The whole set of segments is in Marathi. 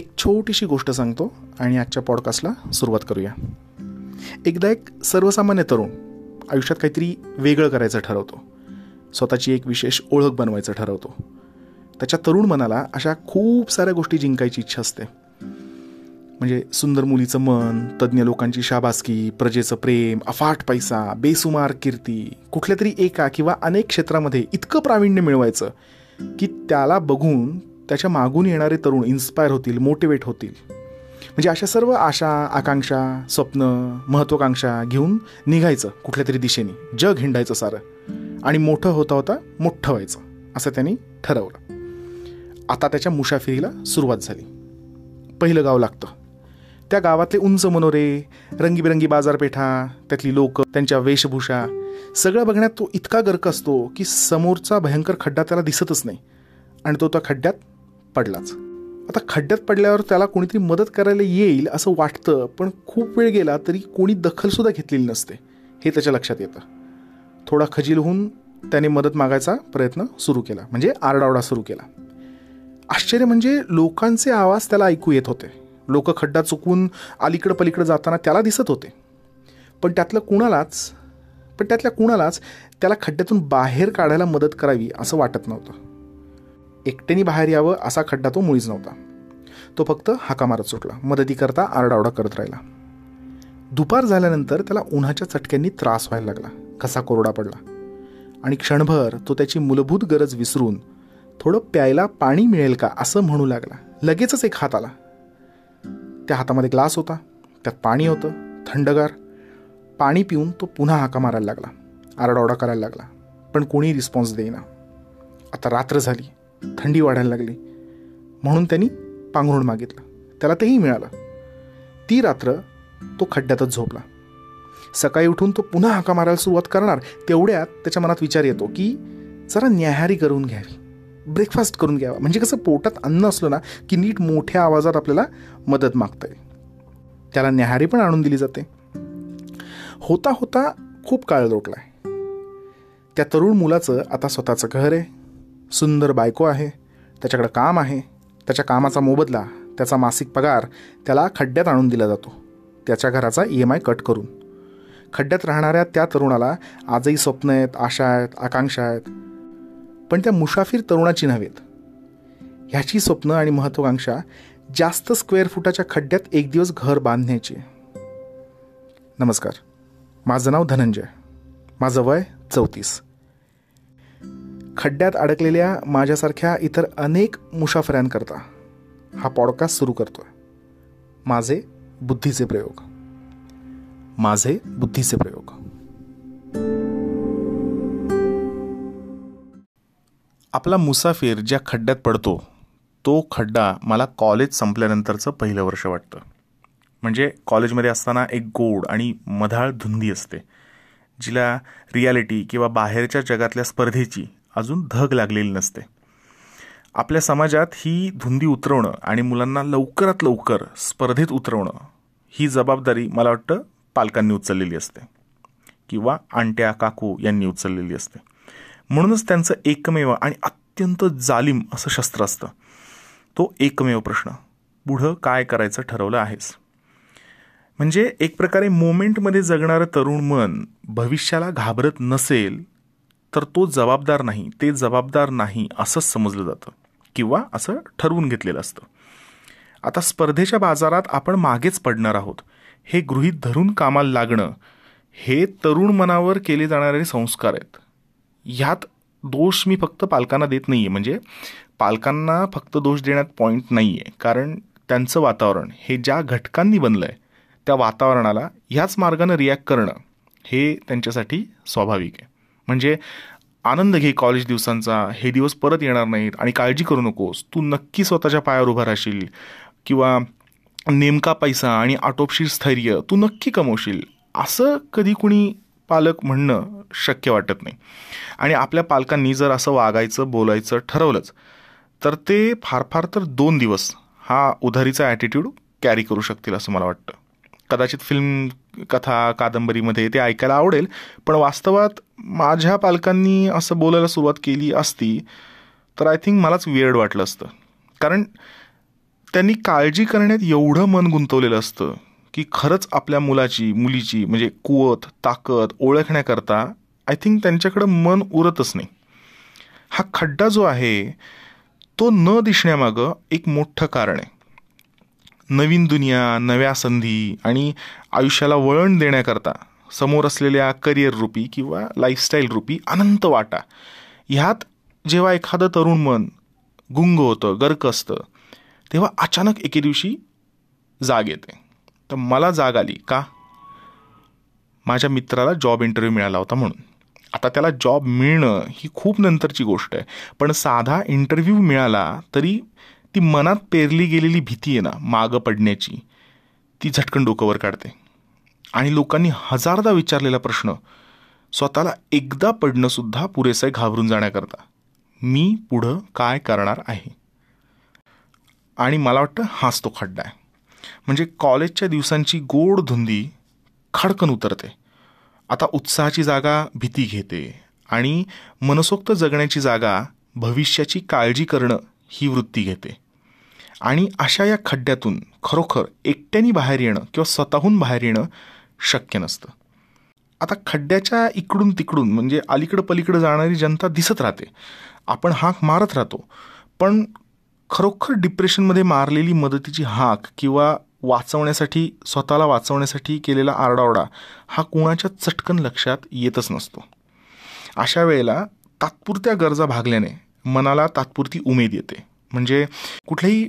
एक छोटीशी गोष्ट सांगतो आणि आजच्या पॉडकास्टला सुरुवात करूया. एकदा एक सर्वसामान्य तरुण आयुष्यात काहीतरी वेगळं करायचं ठरवतो. स्वतःची एक विशेष ओळख बनवायचं ठरवतो. त्याच्या तरुण मनाला अशा खूप साऱ्या गोष्टी जिंकायची इच्छा असते. म्हणजे सुंदर मुलीचं मन तज्ज्ञ लोकांची शाबासकी प्रजेचं प्रेम अफाट पैसा बेसुमार कीर्ती कुठल्या तरी एका किंवा अनेक क्षेत्रामध्ये इतकं प्रावीण्य मिळवायचं की त्याला बघून त्याच्या मागून येणारे तरुण इन्स्पायर होतील मोटिवेट होतील. म्हणजे अशा सर्व आशा आकांक्षा स्वप्न महत्वाकांक्षा घेऊन निघायचं कुठल्या तरी दिशेने. जग हिंडायचं सारं. आणि मोठं होता होता मोठं व्हायचं असं त्यांनी ठरवलं. आता त्याच्या मुसाफिरीला सुरुवात झाली. पहिलं गाव लागतं. त्या गावातले उंच मनोरे रंगीबिरंगी बाजारपेठा त्यातली लोक त्यांच्या वेशभूषा सगळं बघण्यात तो इतका गर्क असतो की समोरचा भयंकर खड्डा त्याला दिसतच नाही. आणि तो त्या खड्ड्यात पडलाच. आता खड्ड्यात पडल्यावर त्याला कोणीतरी मदत करायला येईल असं वाटतं पण खूप वेळ गेला तरी कोणी दखलसुद्धा घेतलेली नसते हे त्याच्या लक्षात येतं. थोडा खजील होऊन त्याने मदत मागायचा प्रयत्न सुरू केला म्हणजे आरडाओरडा सुरू केला. आश्चर्य म्हणजे लोकांचे आवाज त्याला ऐकू येत होते. लोक खड्डा चुकवून अलीकडं पलीकडं जाताना त्याला दिसत होते. पण त्यातलं कुणालाच पण त्यातल्या कुणालाच त्याला खड्ड्यातून बाहेर काढायला मदत करावी असं वाटत नव्हतं. एकट्याने बाहेर यावं असा खड्डा तो मुळीच नव्हता. तो फक्त हाका मारत सुटला. मदतीकरता आरडाओरडा करत राहिला. दुपार झाल्यानंतर त्याला उन्हाच्या चटक्यांनी त्रास व्हायला लागला. कसा कोरडा पडला. आणि क्षणभर तो त्याची मूलभूत गरज विसरून थोडं प्यायला पाणी मिळेल का असं म्हणू लागला. लगेचच एक हात आला. त्या हातामध्ये ग्लास होता. त्यात पाणी होतं. थंडगार. पाणी पिऊन तो पुन्हा हाका मारायला लागला. आरडाओरडा करायला लागला. पण कोणी रिस्पॉन्स देईना. आता रात्र झाली. थंडी वाढायला लागली. म्हणून त्यांनी पांघरूण मागितलं. त्याला तेही मिळालं. ती रात्र तो खड्ड्यातच झोपला. सकाळी उठून तो पुन्हा हाका मारायला सुरुवात करणार तेवढ्यात त्याच्या मनात विचार येतो की जरा न्याहारी करून घ्यावी. ब्रेकफास्ट करून घ्यावा. म्हणजे कसं पोटात अन्न असलं ना की नीट मोठ्या आवाजात आपल्याला मदत मागता येईल त्याला न्याहारी पण आणून दिली जाते. होता होता खूप काळ लोटला आहे त्या तरुण मुलाचं आता स्वतःचं घर आहे. सुंदर बायको आहे त्याच्याकडं काम आहे त्याच्या कामाचा मोबदला त्याचा मासिक पगार त्याला खड्ड्यात आणून दिला जातो. त्याच्या घराचा ई एम आय कट करून. खड्ड्यात राहणाऱ्या त्या तरुणाला आजही स्वप्न आहेत आशा आहेत आकांक्षा आहेत. पण त्या मुसाफिर तरुणाची नव्हेत. ह्याची स्वप्न आणि महत्वाकांक्षा जास्त स्क्वेअर फुटाच्या खड्ड्यात एक दिवस घर बांधण्याची. नमस्कार. माझं नाव धनंजय. माझं वय चौतीस. खड्ड्यात अडकलेल्या माझ्यासारख्या इतर अनेक मुसाफऱ्यांकरता हा पॉडकास्ट सुरू करतोय. माझे बुद्धीचे प्रयोग. माझे बुद्धीचे प्रयोग. आपला मुसाफिर ज्या खड्ड्यात पडतो तो खड्डा मला कॉलेज संपल्यानंतरचं पहिलं वर्ष वाटतं. म्हणजे कॉलेजमध्ये असताना एक गोड आणि मधाळ धुंदी असते जिला रियालिटी किंवा बाहेरच्या जगातल्या स्पर्धेची अजून धग लागलेली नसते. आपल्या समाजात ही धुंदी उतरवणं आणि मुलांना लवकरात लवकर स्पर्धेत उतरवणं ही जबाबदारी मला वाटतं पालकांनी उचललेली असते. किंवा आंट्या काकू यांनी उचललेली असते. म्हणूनच त्यांचं एकमेव आणि अत्यंत जालिम असं शस्त्र असतं. तो एकमेव प्रश्न. पुढं काय करायचं ठरवलं आहेस? म्हणजे एक प्रकारे मोमेंटमध्ये जगणारं तरुण मन भविष्याला घाबरत नसेल तर तो जबाबदार नाही ते जबाबदार नाही असंच समजलं जातं किंवा असं ठरवून घेतलेलं असतं. आता स्पर्धेच्या बाजारात आपण मागेच पडणार आहोत. हे गृहीत धरून कामाला लागणं हे तरुण मनावर केले जाणारे संस्कार आहेत. ह्यात दोष मी फक्त पालकांना देत नाही आहे म्हणजे पालकांना फक्त दोष देण्यात पॉईंट नाही आहे कारण त्यांचं वातावरण हे ज्या घटकांनी बनलं आहे त्या वातावरणाला ह्याच मार्गानं रिॲक्ट करणं हे त्यांच्यासाठी स्वाभाविक आहे. म्हणजे आनंद घे कॉलेज दिवसांचा. हे दिवस परत येणार नाहीत आणि काळजी करू नकोस. तू नक्की स्वतःच्या पायावर उभा राहशील. किंवा नेमका पैसा आणि आटोपशीर स्थैर्य तू नक्की कमवशील. असं कधी कुणी पालक म्हणणं शक्य वाटत नाही. आणि आपल्या पालकांनी जर असं वागायचं बोलायचं ठरवलंच तर ते फार फार तर दोन दिवस हा उधारीचा ॲटिट्यूड कॅरी करू शकतील असं मला वाटतं. कदाचित फिल्म कथा कादंबरीमध्ये ते ऐकायला आवडेल पण वास्तवात माझ्या पालकांनी असं बोलायला सुरुवात केली असती तर आय थिंक मलाच विअर्ड वाटलं असतं. कारण त्यांनी काळजी करण्यात एवढं मन गुंतवलेलं असतं की खरंच आपल्या मुलाची मुलीची म्हणजे कुवत ताकद ओळखण्याकरता आय थिंक त्यांच्याकडं मन उरतच नाही. हा खड्डा जो आहे तो न दिसण्यामागं एक मोठं कारण आहे. नवीन दुनिया नव्या संधी आणि आयुष्याला वळण देण्याकरता समोर असलेल्या करिअर रूपी किंवा लाईफस्टाईल रूपी अनंत वाटा. ह्यात जेव्हा एखादं तरुण मन गुंग होतं गर्क असतं तेव्हा अचानक एके दिवशी जाग येते. तर मला जाग आली का? माझ्या मित्राला जॉब इंटरव्ह्यू मिळाला होता म्हणून. आता त्याला जॉब मिळणं ही खूप नंतरची गोष्ट आहे. पण साधा इंटरव्ह्यू मिळाला तरी ती मनात पेरली गेलेली भीती आहे ना मागं पडण्याची ती झटकन डोकंवर काढते. आणि लोकांनी हजारदा विचारलेला प्रश्न स्वतःला एकदा पडणं सुद्धा पुरेसं आहे घाबरून जाण्याकरता मी पुढं काय करणार आहे? आणि मला वाटतं हाच तो खड्डा आहे. म्हणजे कॉलेजच्या दिवसांची गोड धुंदी खडकन उतरते. आता उत्साहाची जागा भीती घेते आणि मनसोक्त जगण्याची जागा भविष्याची काळजी करणं ही वृत्ती घेते. आणि अशा या खड्ड्यातून खरोखर एकट्याने बाहेर येणं किंवा स्वतःहून बाहेर येणं शक्य नसतं. आता खड्ड्याच्या इकडून तिकडून म्हणजे अलीकडं पलीकडं जाणारी जनता दिसत राहते. आपण हाक मारत राहतो. पण खरोखर डिप्रेशनमध्ये मारलेली मदतीची हाक किंवा वाचवण्यासाठी स्वतःला वाचवण्यासाठी केलेला आरडाओरडा हा कुणाच्या चटकन लक्षात येतच नसतो. अशा वेळेला तात्पुरत्या गरजा भागल्याने मनाला तात्पुरती उमेद येते. म्हणजे कुठल्याही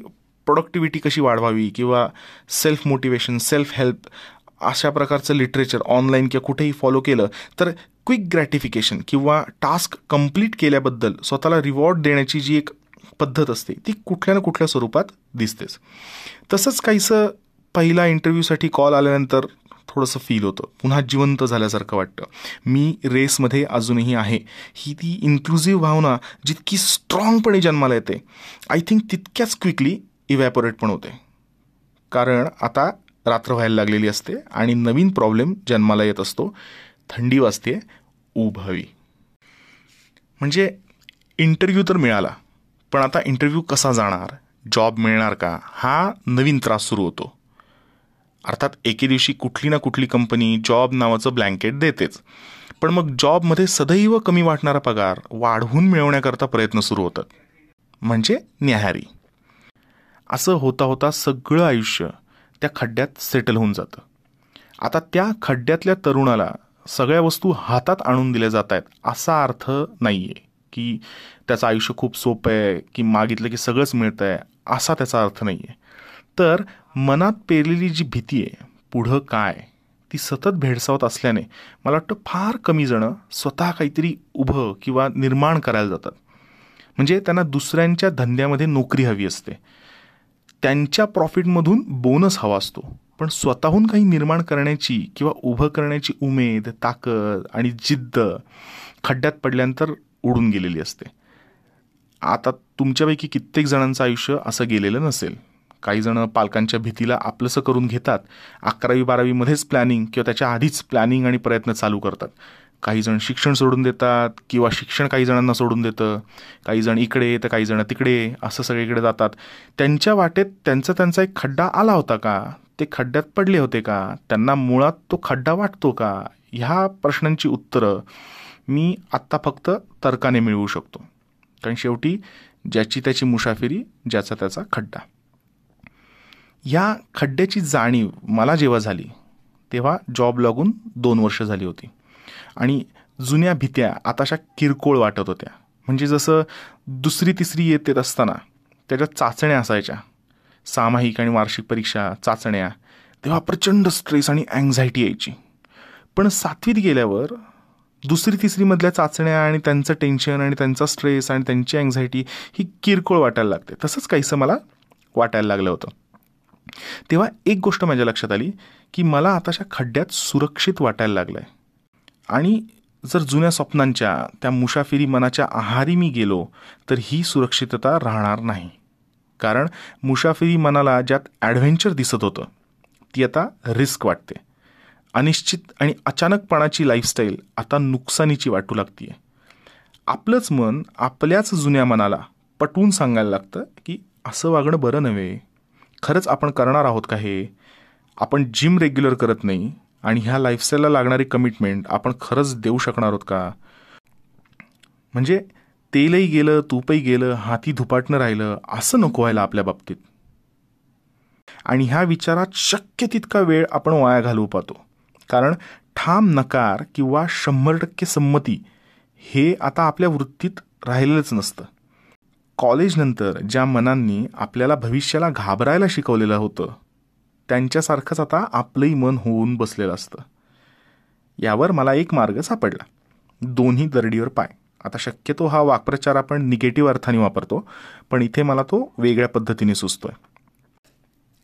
प्रोडक्टिव्हिटी कशी वाढवावी किंवा सेल्फ मोटिवेशन सेल्फ हेल्प अशा प्रकारचं लिटरेचर ऑनलाईन किंवा कुठेही फॉलो केलं तर क्विक ग्रॅटिफिकेशन किंवा टास्क कंप्लीट केल्याबद्दल स्वतःला रिवॉर्ड देण्याची जी एक पद्धत असते ती कुठल्या ना कुठल्या स्वरूपात दिसतेच. तसंच काहीसं पहिला इंटरव्ह्यूसाठी कॉल आल्यानंतर थोडंसं फील होतं. पुन्हा जिवंत झाल्यासारखं वाटतं. मी रेसमध्ये अजूनही आहे. ही ती इन्क्लुझिव्ह भावना जितकी स्ट्रॉंगपणे जन्माला येते आय थिंक तितक्याच क्विकली इव्हॅपोरेट पण होते. कारण आता रात्र व्हायला लागलेली असते आणि नवीन प्रॉब्लेम जन्माला येत असतो. थंडी वाजते उभावी. म्हणजे इंटरव्ह्यू तर मिळाला पण आता इंटरव्ह्यू कसा जाणार? जॉब मिळणार का? हा नवीन त्रास सुरू होतो. अर्थात एके दिवशी कुठली ना कुठली कंपनी जॉब नावाचं ब्लँकेट देतेच. पण मग जॉबमध्ये सदैव कमी वाटणारा पगार वाढवून मिळवण्याकरता प्रयत्न सुरू होतात. म्हणजे न्याहारी. असं होता होता सगळं आयुष्य त्या खड्ड्यात सेटल होऊन जातं. आता त्या खड्ड्यातल्या तरुणाला सगळ्या वस्तू हातात आणून दिल्या जात आहेत असा अर्थ नाही आहे की त्याचं आयुष्य खूप सोपं आहे की मागितलं की सगळंच मिळतं आहे असा त्याचा अर्थ नाही आहे तर मनात पेरलेली जी भीती आहे पुढं काय ती सतत भेडसावत असल्याने मला वाटतं फार कमी जणं स्वतः काहीतरी उभं किंवा निर्माण करायला जातात. म्हणजे त्यांना दुसऱ्यांच्या धंद्यामध्ये नोकरी हवी असते. त्यांच्या प्रॉफिटमधून बोनस हवा असतो. पण स्वतःहून काही निर्माण करण्याची किंवा उभं करण्याची उमेद ताकद आणि जिद्द खड्ड्यात पडल्यानंतर उडून गेलेली असते. आता तुमच्यापैकी कित्येक जणांचं आयुष्य असं गेलेलं नसेल. काही जण पालकांच्या भीतीला आपलंसं करून घेतात. अकरावी बारावीमध्येच प्लॅनिंग किंवा त्याच्या आधीच प्लॅनिंग आणि प्रयत्न चालू करतात. काही जण शिक्षण सोडून देतात किंवा शिक्षण काही जणांना सोडून देतं. काही जण इकडे तर काही जण तिकडे असं सगळीकडे जातात. त्यांच्या वाटेत त्यांचा त्यांचा एक खड्डा आला होता का? ते खड्ड्यात पडले होते का? त्यांना मुळात तो खड्डा वाटतो का? ह्या प्रश्नांची उत्तरं मी आत्ता फक्त तर्काने मिळवू शकतो. कारण शेवटी ज्याची त्याची मुसाफिरी ज्याचा त्याचा खड्डा. या खड्ड्याची जाणीव मला जेव्हा झाली तेव्हा जॉब लागून दोन वर्ष झाली होती. आणि जुन्या भीत्या आताशा किरकोळ वाटत होत्या. म्हणजे जसं दुसरी तिसरी येत असताना त्याच्यात चाचण्या असायच्या. सामायिक आणि वार्षिक परीक्षा चाचण्या तेव्हा प्रचंड स्ट्रेस आणि अँझायटी यायची. पण सातवीत गेल्यावर दुसरी तिसरीमधल्या चाचण्या आणि त्यांचं टेन्शन आणि त्यांचा स्ट्रेस आणि त्यांची अँझायटी ही किरकोळ वाटायला लागते. तसंच काहीसं मला वाटायला लागलं होतं. तेव्हा एक गोष्ट माझ्या लक्षात आली की मला आताशा खड्ड्यात सुरक्षित वाटायला लागलं आहे आणि जर जुन्या स्वप्नांच्या त्या मुसाफिरी मनाच्या आहारी मी गेलो तर ही सुरक्षितता राहणार नाही. कारण मुसाफिरी मनाला ज्यात ॲडव्हेंचर दिसत होतं ती आता रिस्क वाटते. अनिश्चित आणि अचानकपणाची लाईफस्टाईल आता नुकसानीची वाटू लागते आपलंच मन आपल्याच जुन्या मनाला पटवून सांगायला लागतं की असं वागणं बरं नव्हे. खरंच आपण करणार आहोत का हे? आपण जिम रेग्युलर करत नाही आणि ह्या लाईफस्टाईलला लागणारी कमिटमेंट आपण खरंच देऊ शकणार आहोत का? म्हणजे तेलही गेलं तूपही गेलं हाती धुपाटणं राहिलं असं नको व्हायला आपल्या बाबतीत. आणि ह्या विचारात शक्य तितका वेळ आपण वाया घालवू पाहतो. कारण ठाम नकार किंवा शंभर टक्के संमती हे आता आपल्या वृत्तीत राहिलेलंच नसतं. कॉलेजनंतर ज्या मनांनी आपल्याला भविष्याला घाबरायला शिकवलेलं होतं त्यांच्यासारखंच आता आपलंही मन होऊन बसलेलं असतं. यावर मला एक मार्ग सापडला. दोन्ही दरडीवर पाय. आता शक्यतो हा वाक्प्रचार आपण निगेटिव्ह अर्थाने वापरतो पण इथे मला तो वेगळ्या पद्धतीने सुचतो आहे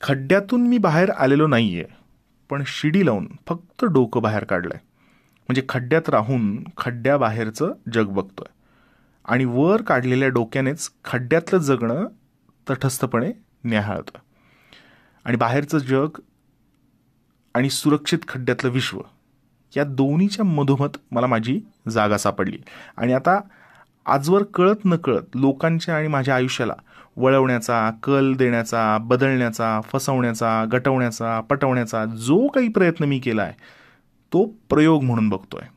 खड्ड्यातून मी बाहेर आलेलो नाही आहे पण शिडी लावून फक्त डोकं बाहेर काढलं आहे म्हणजे खड्ड्यात राहून खड्ड्याबाहेरचं जग बघतो आहे आणि वर काढलेल्या डोक्यानेच खड्ड्यातलं जगणं तटस्थपणे न्याहाळतं. आणि बाहेरचं जग आणि सुरक्षित खड्ड्यातलं विश्व या दोन्हीच्या मधोमध मला माझी जागा सापडली. आणि आता आजवर कळत न कळत लोकांच्या आणि माझ्या आयुष्याला वळवण्याचा कल देण्याचा बदलण्याचा फसवण्याचा गटवण्याचा पटवण्याचा जो काही प्रयत्न मी केला आहे तो प्रयोग म्हणून बघतोय.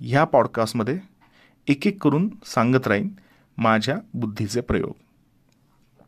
ह्या पॉडकास्टमध्ये एक एक करून सांगत राहीन माझ्या बुद्धीचे प्रयोग.